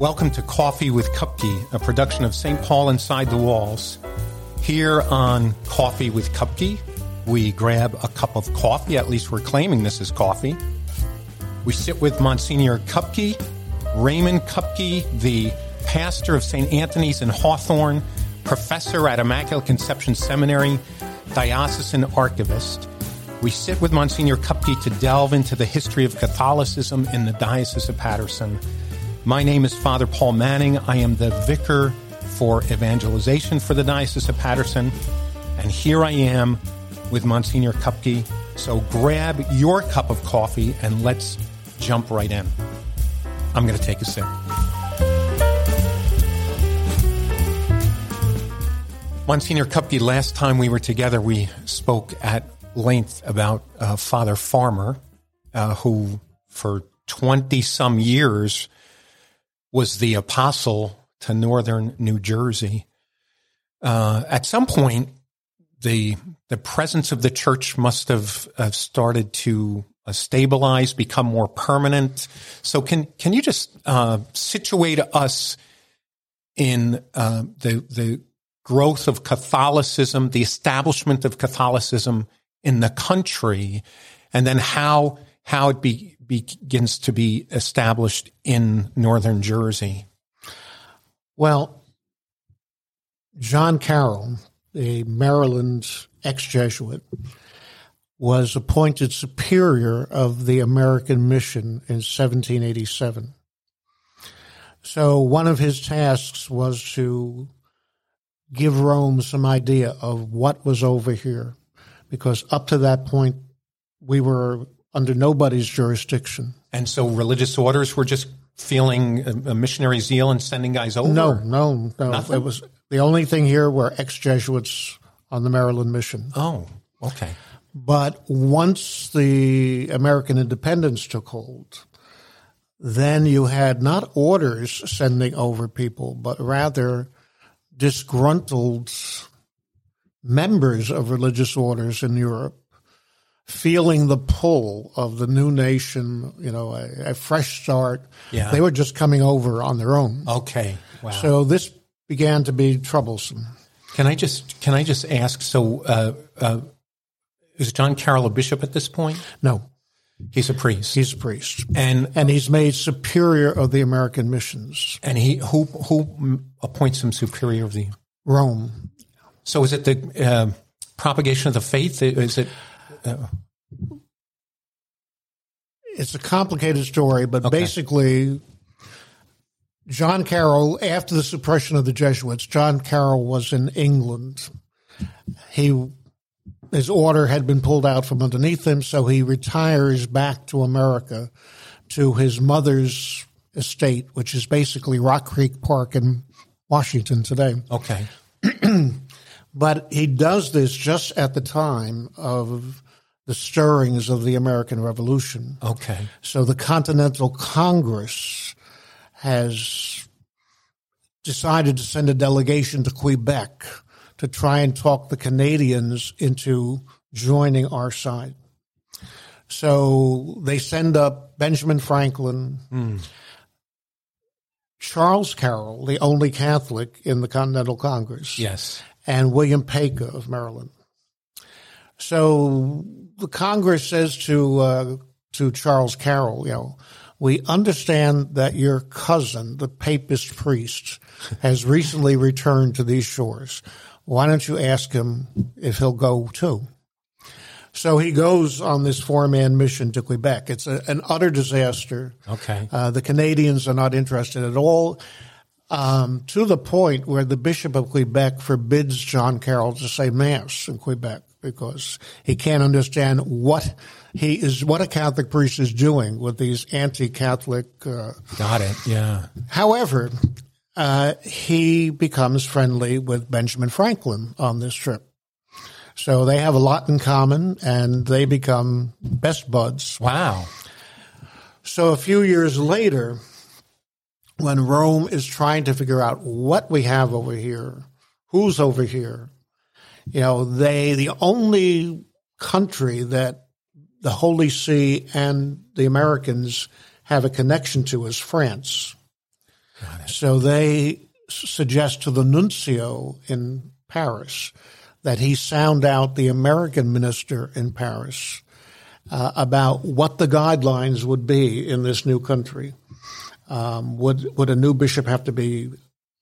Welcome to Coffee with Kupke, a production of St. Paul Inside the Walls. Here on Coffee with Kupke, we grab a cup of coffee, at least we're claiming this is coffee. We sit with Monsignor Kupke, Raymond Kupke, the pastor of St. Anthony's in Hawthorne, professor at Immaculate Conception Seminary, diocesan archivist. We sit with Monsignor Kupke to delve into the history of Catholicism in the Diocese of Paterson. My name is Father Paul Manning. I am the vicar for evangelization for the Diocese of Paterson. And here I am with Monsignor Kupke. So grab your cup of coffee and let's jump right in. I'm going to take a sip. Monsignor Kupke, last time we were together, we spoke at length about uh, Father Farmer, uh, who for 20 some years was the apostle to northern New Jersey. Uh, at some point, the the presence of the church must have uh, started to uh, stabilize, become more permanent. So, can can you just uh, situate us in uh, the the growth of Catholicism, the establishment of Catholicism in the country, and then how how it be, begins to be established in northern Jersey? Well, John Carroll, a Maryland ex Jesuit, was appointed superior of the American mission in 1787. So one of his tasks was to give Rome some idea of what was over here, because up to that point, we were under nobody's jurisdiction. And so religious orders were just feeling a, a missionary zeal and sending guys over? No, no, no. Nothing? It was the only thing here were ex Jesuits on the Maryland mission. Oh, okay. But once the American independence took hold, then you had not orders sending over people, but rather disgruntled members of religious orders in Europe feeling the pull of the new nation, you know, a, a fresh start. Yeah. They were just coming over on their own. Okay. Wow. So this began to be troublesome. Can I just can I just ask? So, uh, uh, is John Carroll a bishop at this point? No, He's a priest, he's a priest. and And he's made superior of the American missions. and he who who appoints him superior of the. Rome. So, is it the uh, propagation of the faith? Is it? Uh, it's a complicated story, but Okay. basically, John Carroll, after the suppression of the Jesuits, John Carroll was in England. He his order had been pulled out from underneath him, so he retires back to America to his mother's estate, which is basically Rock Creek Park in Washington today. Okay. But he does this just at the time of the stirrings of the American Revolution. Okay. So the Continental Congress has decided to send a delegation to Quebec to try and talk the Canadians into joining our side. So they send up Benjamin Franklin, hmm. Charles Carroll, the only Catholic in the Continental Congress Yes. And William Paca of Maryland. So the Congress says to uh, to Charles Carroll, you know, we understand that your cousin, the papist priest, has recently returned to these shores. Why don't you ask him if he'll go too? So he goes on this four man mission to Quebec. It's a, an utter disaster. Okay. Uh, the Canadians are not interested at all, um, to the point where the Bishop of Quebec forbids John Carroll to say Mass in Quebec because he can't understand what he is, what a Catholic priest is doing with these anti-Catholic. Uh, Got it. Yeah. however, uh, he becomes friendly with Benjamin Franklin on this trip. So they have a lot in common and they become best buds. Wow. So a few years later, when Rome is trying to figure out what we have over here, who's over here, you know, they, the only country that the Holy See and the Americans have a connection to is France. So they suggest to the nuncio in Paris that he sound out the American minister in Paris uh, about what the guidelines would be in this new country. Um, would would a new bishop have to be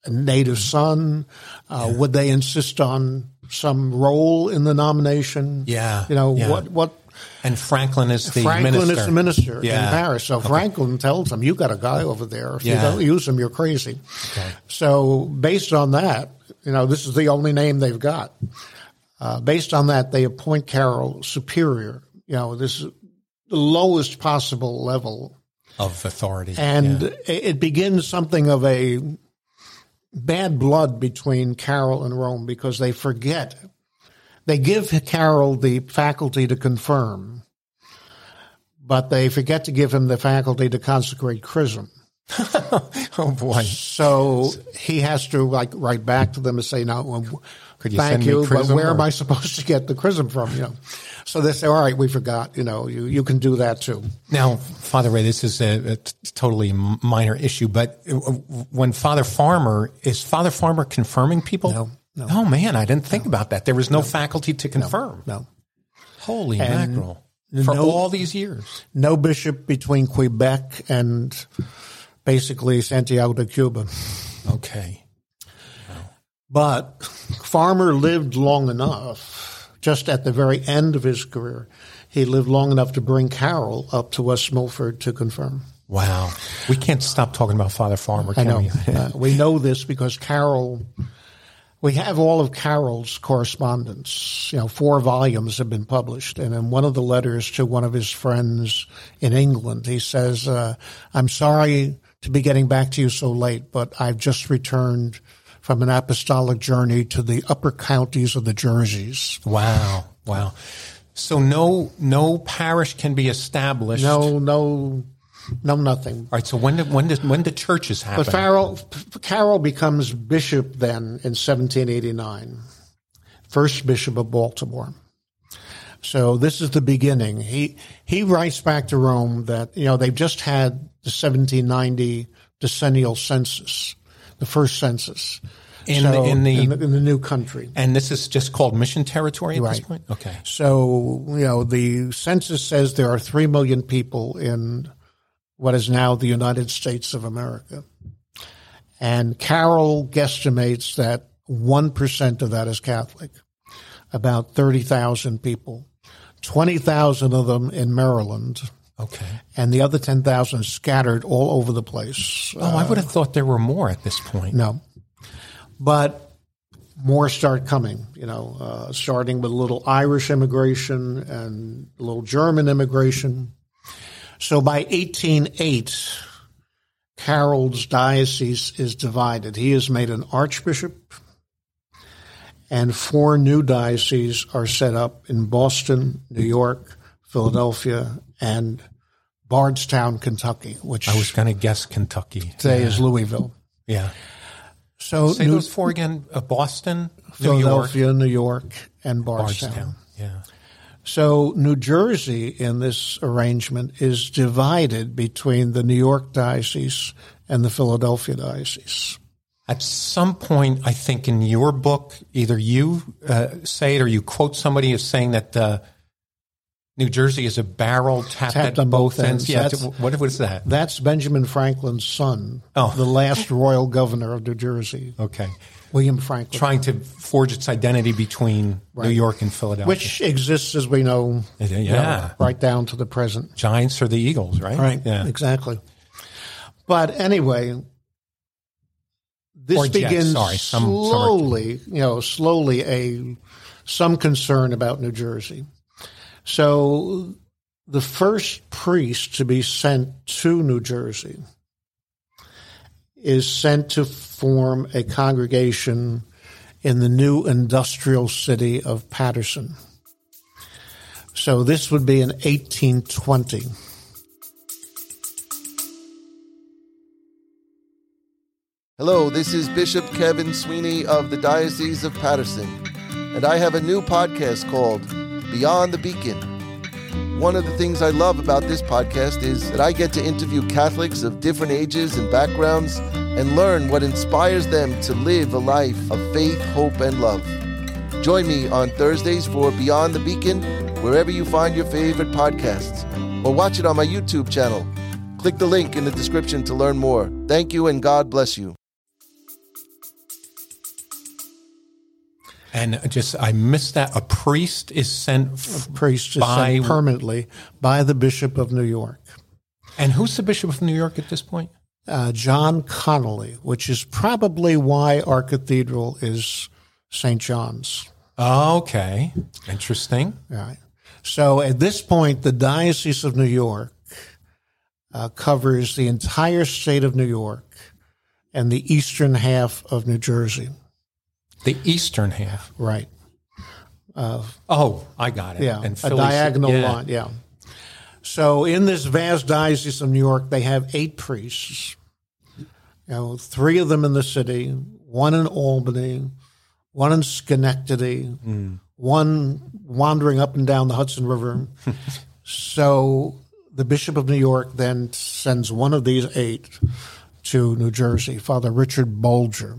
a native son? Uh, yeah. Would they insist on some role in the nomination? Yeah, you know yeah. what what. And Franklin is the Franklin minister. is the minister yeah. in Paris. So okay. Franklin tells him, "You got a guy over there. If you don't use him, you're crazy." Okay. So based on that, you know, this is the only name they've got. Uh, based on that, they appoint Carroll superior. You know, this is the lowest possible level of authority. And yeah. it begins something of a bad blood between Carroll and Rome because they forget. They give Carroll the faculty to confirm, but they forget to give him the faculty to consecrate chrism. oh boy! So he has to like write back to them and say, "No, Could you thank you, but where or? am I supposed to get the chrism from?" You know. So they say, "All right, we forgot. You know, you you can do that too." Now, Father Ray, this is a, a totally minor issue, but uh, when Father Farmer is Father Farmer confirming people? No, no. Oh man, I didn't think no. about that. There was no, no. faculty to confirm. No. no. Holy and mackerel! For all these years, no bishop between Quebec and basically Santiago de Cuba. Okay. But Farmer lived long enough, just at the very end of his career, he lived long enough to bring Carroll up to West Milford to confirm. Wow. We can't stop talking about Father Farmer, know. we? uh, we know this because Carroll, we have all of Carroll's correspondence. You know, four volumes have been published. And in one of the letters to one of his friends in England, he says, uh, I'm sorry to be getting back to you so late, but I've just returned from an apostolic journey to the upper counties of the Jerseys. Wow. Wow. So no, no parish can be established. No, no, no, nothing. All right. So when did, when did, when did churches happen? But Farrell, Carroll becomes bishop then in 1789, first bishop of Baltimore. So this is the beginning. He he writes back to Rome that you know they've just had the 1790 decennial census, the first census. In, so, the, in, the, in, the, in the new country, and this is just called mission territory at right. this point. Okay, so you know the census says there are three million people in what is now the United States of America, and Carroll guesstimates that one percent of that is Catholic, about thirty thousand people, twenty thousand of them in Maryland, Okay. And the other 10,000 scattered all over the place. Oh, uh, I would have thought there were more at this point. No. But more start coming, you know, uh, starting with a little Irish immigration and a little German immigration. So by 1808, Carroll's diocese is divided. He is made an archbishop, and four new dioceses are set up in Boston, New York, Philadelphia, and Bardstown, Kentucky, which I was going to guess Kentucky. Today yeah. is Louisville. Yeah. So say New, those four again: uh, Boston, Philadelphia, New York, New York, and Bardstown. Bardstown. Yeah. So New Jersey in this arrangement is divided between the New York diocese and the Philadelphia diocese. At some point, I think in your book, either you uh, say it or you quote somebody as saying that. Uh, New Jersey is a barrel tapped, tapped at on both ends. ends. Yeah, what was that? That's Benjamin Franklin's son, oh. the last royal governor of New Jersey. Okay. William Franklin. Trying to forge its identity between right. New York and Philadelphia. Which exists, as we know, yeah. You know, right down to the present. Giants or the Eagles, right? Right, yeah. exactly. But anyway, this begins slowly, you know, slowly a some concern about New Jersey. So the first priest to be sent to New Jersey is sent to form a congregation in the new industrial city of Paterson. So this would be in 1820. Hello, this is Bishop Kevin Sweeney of the Diocese of Paterson, and I have a new podcast called Beyond the Beacon. One of the things I love about this podcast is that I get to interview Catholics of different ages and backgrounds and learn what inspires them to live a life of faith, hope, and love. Join me on Thursdays for Beyond the Beacon, wherever you find your favorite podcasts, or watch it on my YouTube channel. Click the link in the description to learn more. Thank you, and God bless you. And just, I missed that. A priest is sent. A priest is by, sent permanently by the Bishop of New York. And who's the Bishop of New York at this point? Uh, John Connolly, which is probably why our cathedral is St. John's. Okay. Interesting. Right. So at this point, the Diocese of New York uh, covers the entire state of New York and the eastern half of New Jersey. The eastern half. Right. Uh, oh, I got it. Yeah. And a diagonal yeah. line. Yeah. So in this vast diocese of New York, they have eight priests. You know, three of them in the city, one in Albany, one in Schenectady, mm. one wandering up and down the Hudson River. so the Bishop of New York then sends one of these eight to New Jersey, Father Richard Bulger.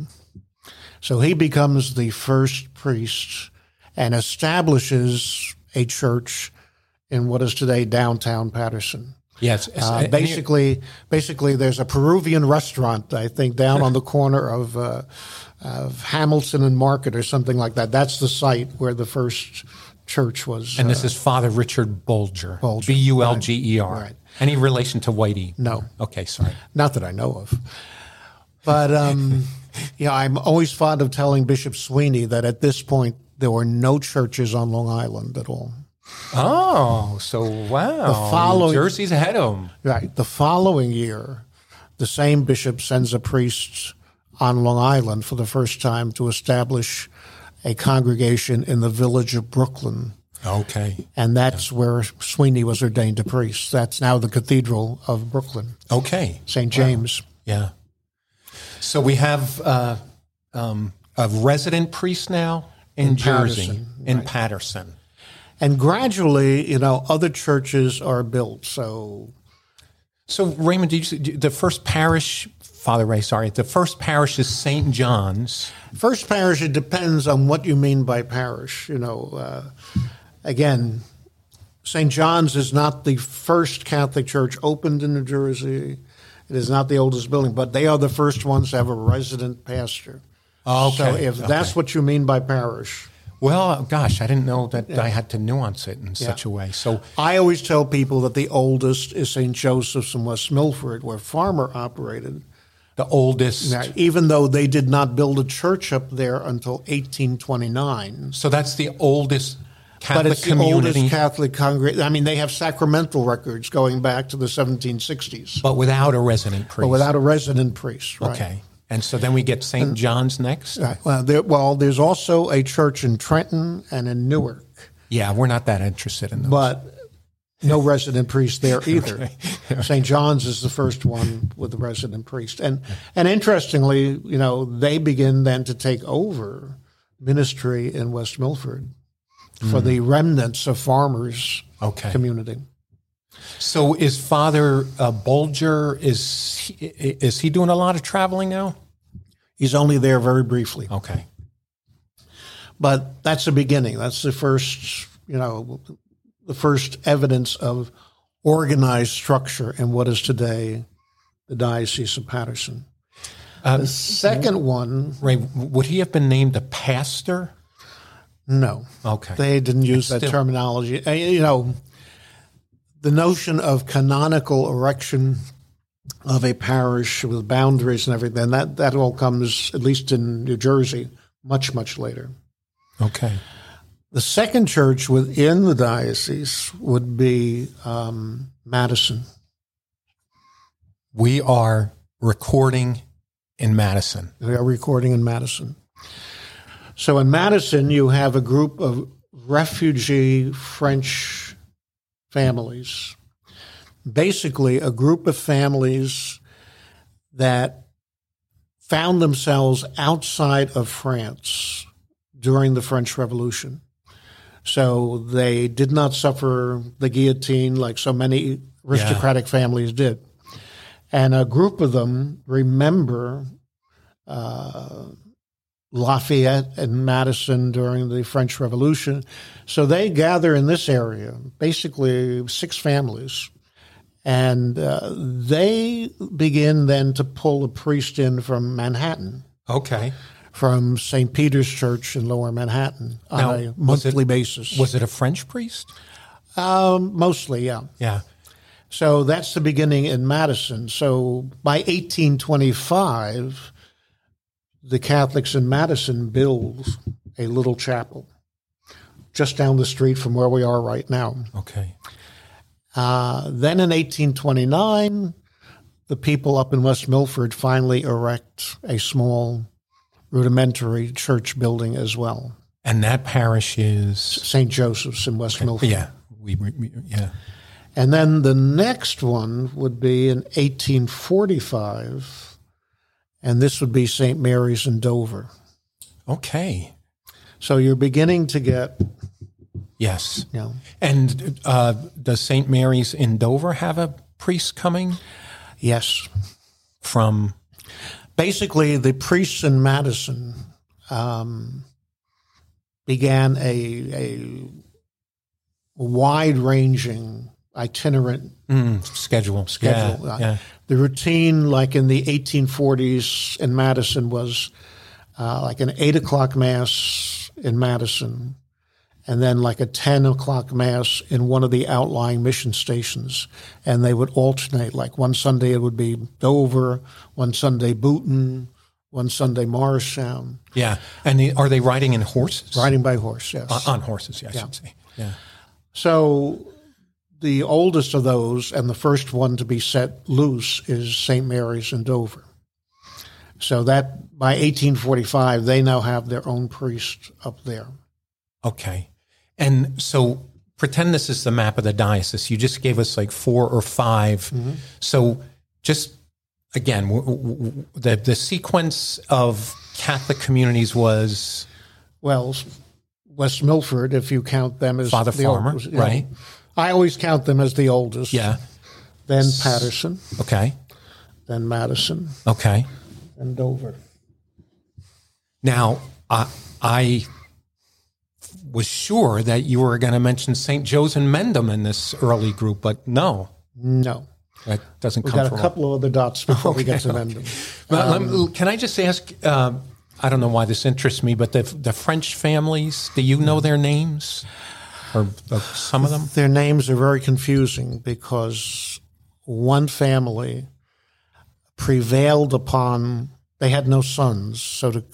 So he becomes the first priest and establishes a church in what is today downtown Paterson. Yes, uh, basically, basically, there's a Peruvian restaurant I think down on the corner of, uh, of Hamilton and Market or something like that. That's the site where the first church was. And this uh, is Father Richard Bulger, B U L G E R. Any relation to Whitey? No. Okay, sorry. Not that I know of. But um, yeah, I'm always fond of telling Bishop Sweeney that at this point there were no churches on Long Island at all. Oh, so wow. The following, Jersey's ahead of them. Right. The following year, the same bishop sends a priest on Long Island for the first time to establish a congregation in the village of Brooklyn. Okay. And that's yeah. where Sweeney was ordained a priest. That's now the Cathedral of Brooklyn. Okay. St. James. Wow. Yeah. So we have uh, um, a resident priest now in, in Jersey, Paterson, in right. Paterson. And gradually, you know, other churches are built. So, so Raymond, did you, the first parish, Father Ray, sorry, the first parish is St. John's. First parish, it depends on what you mean by parish. You know, uh, again, St. John's is not the first Catholic church opened in New Jersey. It is not the oldest building, but they are the first ones to have a resident pastor. Oh, okay. So if okay. that's what you mean by parish, well, gosh, I didn't know that yeah. I had to nuance it in yeah. such a way. So I always tell people that the oldest is St. Joseph's in West Milford, where Farmer operated. The oldest, now, even though they did not build a church up there until 1829. So that's the oldest Catholic but it's community. the oldest Catholic congregation. I mean, they have sacramental records going back to the 1760s. But without a resident priest. But without a resident priest, right. Okay. And so then we get St. John's next. Right. Well, there, well, there's also a church in Trenton and in Newark. Yeah, we're not that interested in those. But no resident priest there either. okay. St. John's is the first one with the resident priest. And and interestingly, you know, they begin then to take over ministry in West Milford for mm. the remnants of Farmer's okay. community. So is Father uh, Bulger is he, is he doing a lot of traveling now? He's only there very briefly. Okay. But that's the beginning. That's the first, you know, the first evidence of organized structure in what is today the Diocese of Paterson. Um, the second one. Ray, would he have been named a pastor? No. Okay. They didn't use that still, terminology. Uh, you know, the notion of canonical erection of a parish with boundaries and everything that that all comes at least in New Jersey much much later. Okay. The second church within the diocese would be um, Madison. We are recording in Madison. We are recording in Madison. So in Madison, you have a group of refugee French families. Basically, a group of families that found themselves outside of France during the French Revolution. So they did not suffer the guillotine like so many aristocratic yeah. families did. And a group of them remember uh, Lafayette and Madison during the French Revolution. So they gather in this area, basically six families. And uh, they begin then to pull a priest in from Manhattan, Okay. from St. Peter's Church in Lower Manhattan on Now, a was monthly it- basis. Was it a French priest? um, mostly, yeah. Yeah. So that's the beginning in Madison. So by 1825, the Catholics in Madison build a little chapel just down the street from where we are right now. Okay. Uh, then in 1829, the people up in West Milford finally erect a small rudimentary church building as well. And that parish is St. Joseph's in West Milford. yeah. We, we yeah. And then the next one would be in 1845, and this would be St. Mary's in Dover. Okay. So you're beginning to get, Yes. you know, And uh, does St. Mary's in Dover have a priest coming yes. from? Basically, the priests in Madison um, began a, a wide ranging itinerant Mm, schedule. schedule. Yeah, Uh, yeah. The routine, like in the 1840s in Madison, was uh, like an eight o'clock mass in Madison, and then like a 10 o'clock mass in one of the outlying mission stations. And they would alternate. Like one Sunday it would be Dover, one Sunday Boonton, one Sunday Morristown, Yeah. And the, are they riding in horses? riding by horse, yes. On, on horses, yeah, I should say. Yeah. So the oldest of those and the first one to be set loose is St. Mary's in Dover. So that by 1845, they now have their own priest up there. Okay. And so pretend this is the map of the diocese. You just gave us like four or 5 mm-hmm. So just again, w- w- the, the sequence of Catholic communities was Well, West Milford, if you count them as Father the Farmer, yeah. right? I always count them as the oldest. Yeah. Then Paterson, Okay. then Madison, Okay. and Dover. Now, I, I was sure that you were going to mention St. Joe's and Mendham in this early group, but no, No. that doesn't We've come got a couple of other dots before we get to Mendham. But Um, lem- can I just ask? Uh, I don't know why this interests me, but the the French families. Do you know their names, or uh, some of them? Their names are very confusing because one family prevailed upon, they had no sons, so to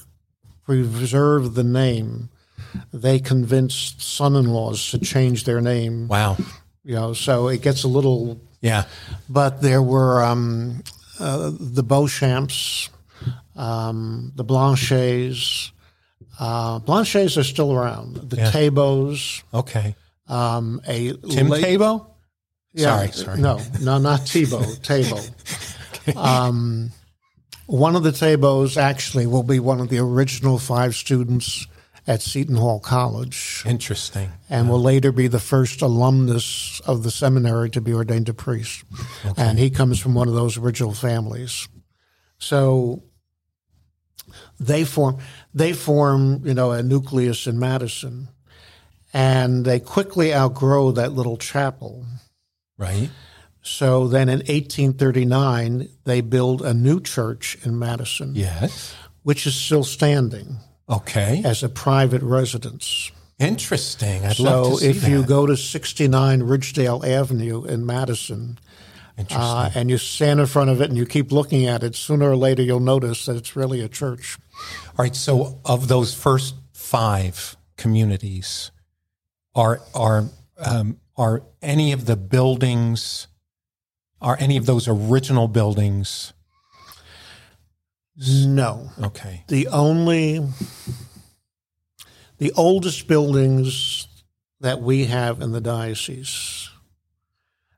preserve the name, they convinced son in laws to change their name. Wow. You know, so it gets a little, Yeah. but there were um, uh, the Beauchamps, um, the Blanchets. Uh, Blanchets are still around. The Yeah. Tabots, Okay. um, a Tim late- Tabo. yeah, Sorry, sorry. No, no, not Tebow. Tabo. Um, one of the Tabos actually will be one of the original five students at Seton Hall College, Interesting. and will later be the first alumnus of the seminary to be ordained a priest. And he comes from one of those original families. So they form they form you know a nucleus in Madison, and they quickly outgrow that little chapel. Right. So then in 1839, they build a new church in Madison, Yes. which is still standing Okay. as a private residence. Interesting. I'd love So to see if you go to 69 Ridgedale Avenue in Madison. Uh, and you stand in front of it and you keep looking at it, sooner or later you'll notice that it's really a church. All right. So of those first five communities, are are um, are any of the buildings? Are any of those original buildings? No. Okay. The only, the oldest buildings that we have in the diocese,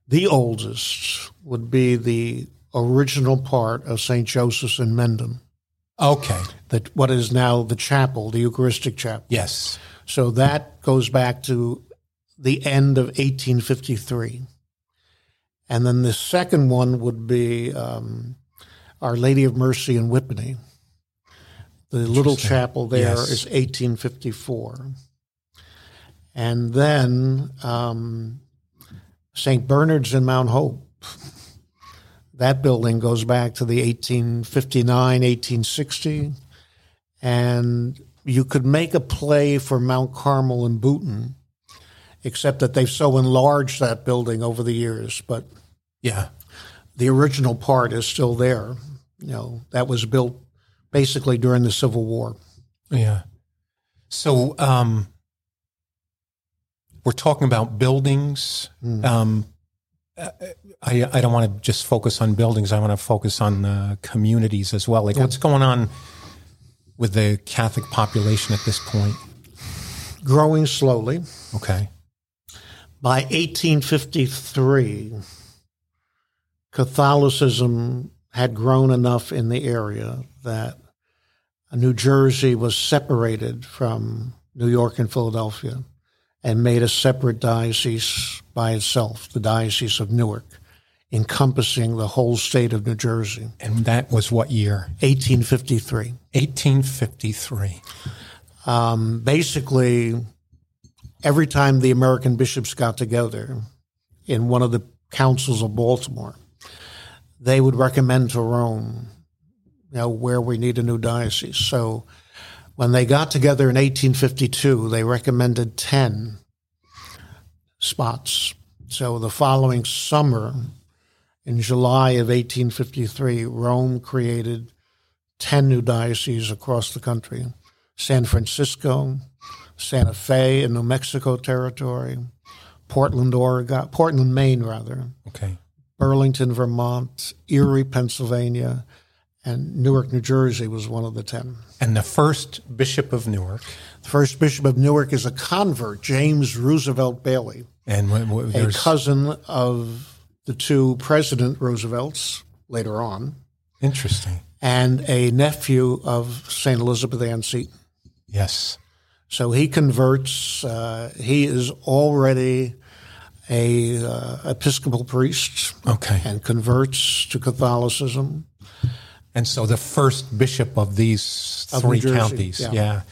the oldest would be the original part of St. Joseph's in Mendham, Okay. that what is now the chapel, the Eucharistic chapel. Yes. So that goes back to the end of 1853. And then the second one would be um, Our Lady of Mercy in Whippany. The little chapel there Yes. is 1854. And then um, St. Bernard's in Mount Hope. That building goes back to the 1859, 1860. And you could make a play for Mount Carmel and Boonton, except that they've so enlarged that building over the years. But Yeah. the original part is still there. You know, that was built basically during the Civil War. Yeah. So um, we're talking about buildings. Um, I, I don't want to just focus on buildings. I want to focus on uh, communities as well. Like what's going on with the Catholic population at this point? Growing slowly. Okay. By 1853, Catholicism had grown enough in the area that New Jersey was separated from New York and Philadelphia and made a separate diocese by itself, the Diocese of Newark, encompassing the whole state of New Jersey. And that was what year? 1853. 1853. Um, basically, every time the American bishops got together in one of the councils of Baltimore, they would recommend to Rome, you know, where we need a new diocese. So when they got together in 1852, they recommended 10 spots. So the following summer, in July of 1853, Rome created 10 new dioceses across the country San Francisco, Santa Fe in New Mexico territory, Portland, Oregon, Portland, Maine, rather, Okay. Burlington, Vermont, Erie, Pennsylvania, and Newark, New Jersey was one of the 10. And the first Bishop of Newark. The first bishop of Newark is a convert, James Roosevelt Bayley, And wh- wh- a cousin of the two President Roosevelts later on, interesting. and a nephew of St. Elizabeth Ann Seton. Yes. So he converts. Uh, he is already a uh, Episcopal priest Okay. and converts to Catholicism. And so the first bishop of these Of three counties. yeah. Yeah.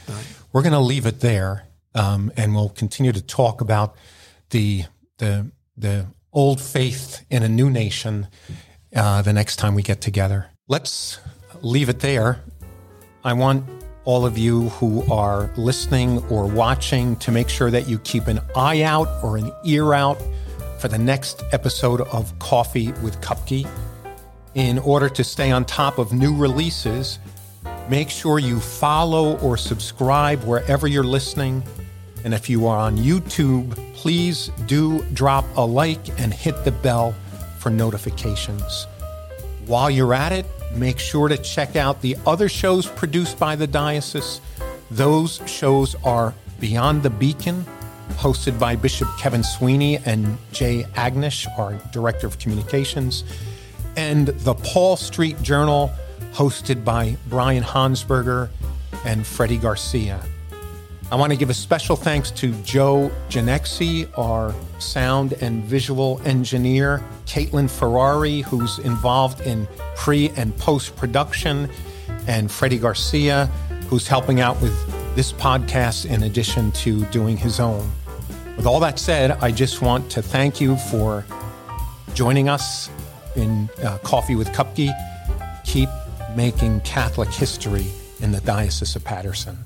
We're going to leave it there. Um, and we'll continue to talk about the, the, the old faith in a new nation uh, the next time we get together. Let's leave it there. I want all of you who are listening or watching to make sure that you keep an eye out or an ear out for the next episode of Coffee with Kupke. In order to stay on top of new releases, make sure you follow or subscribe wherever you're listening. And if you are on YouTube, please do drop a like and hit the bell for notifications. While you're at it, make sure to check out the other shows produced by the diocese. Those shows are Beyond the Beacon, hosted by Bishop Kevin Sweeney and Jay Agnish, our Director of Communications, and the Paul Street Journal, hosted by Brian Hansberger and Freddie Garcia. I want to give a special thanks to Joe Ginexi, our sound and visual engineer, Caitlin Ferrari, who's involved in pre and post production, and Freddie Garcia, who's helping out with this podcast in addition to doing his own. With all that said, I just want to thank you for joining us in uh, Coffee with Kupke. Keep making Catholic history in the Diocese of Paterson.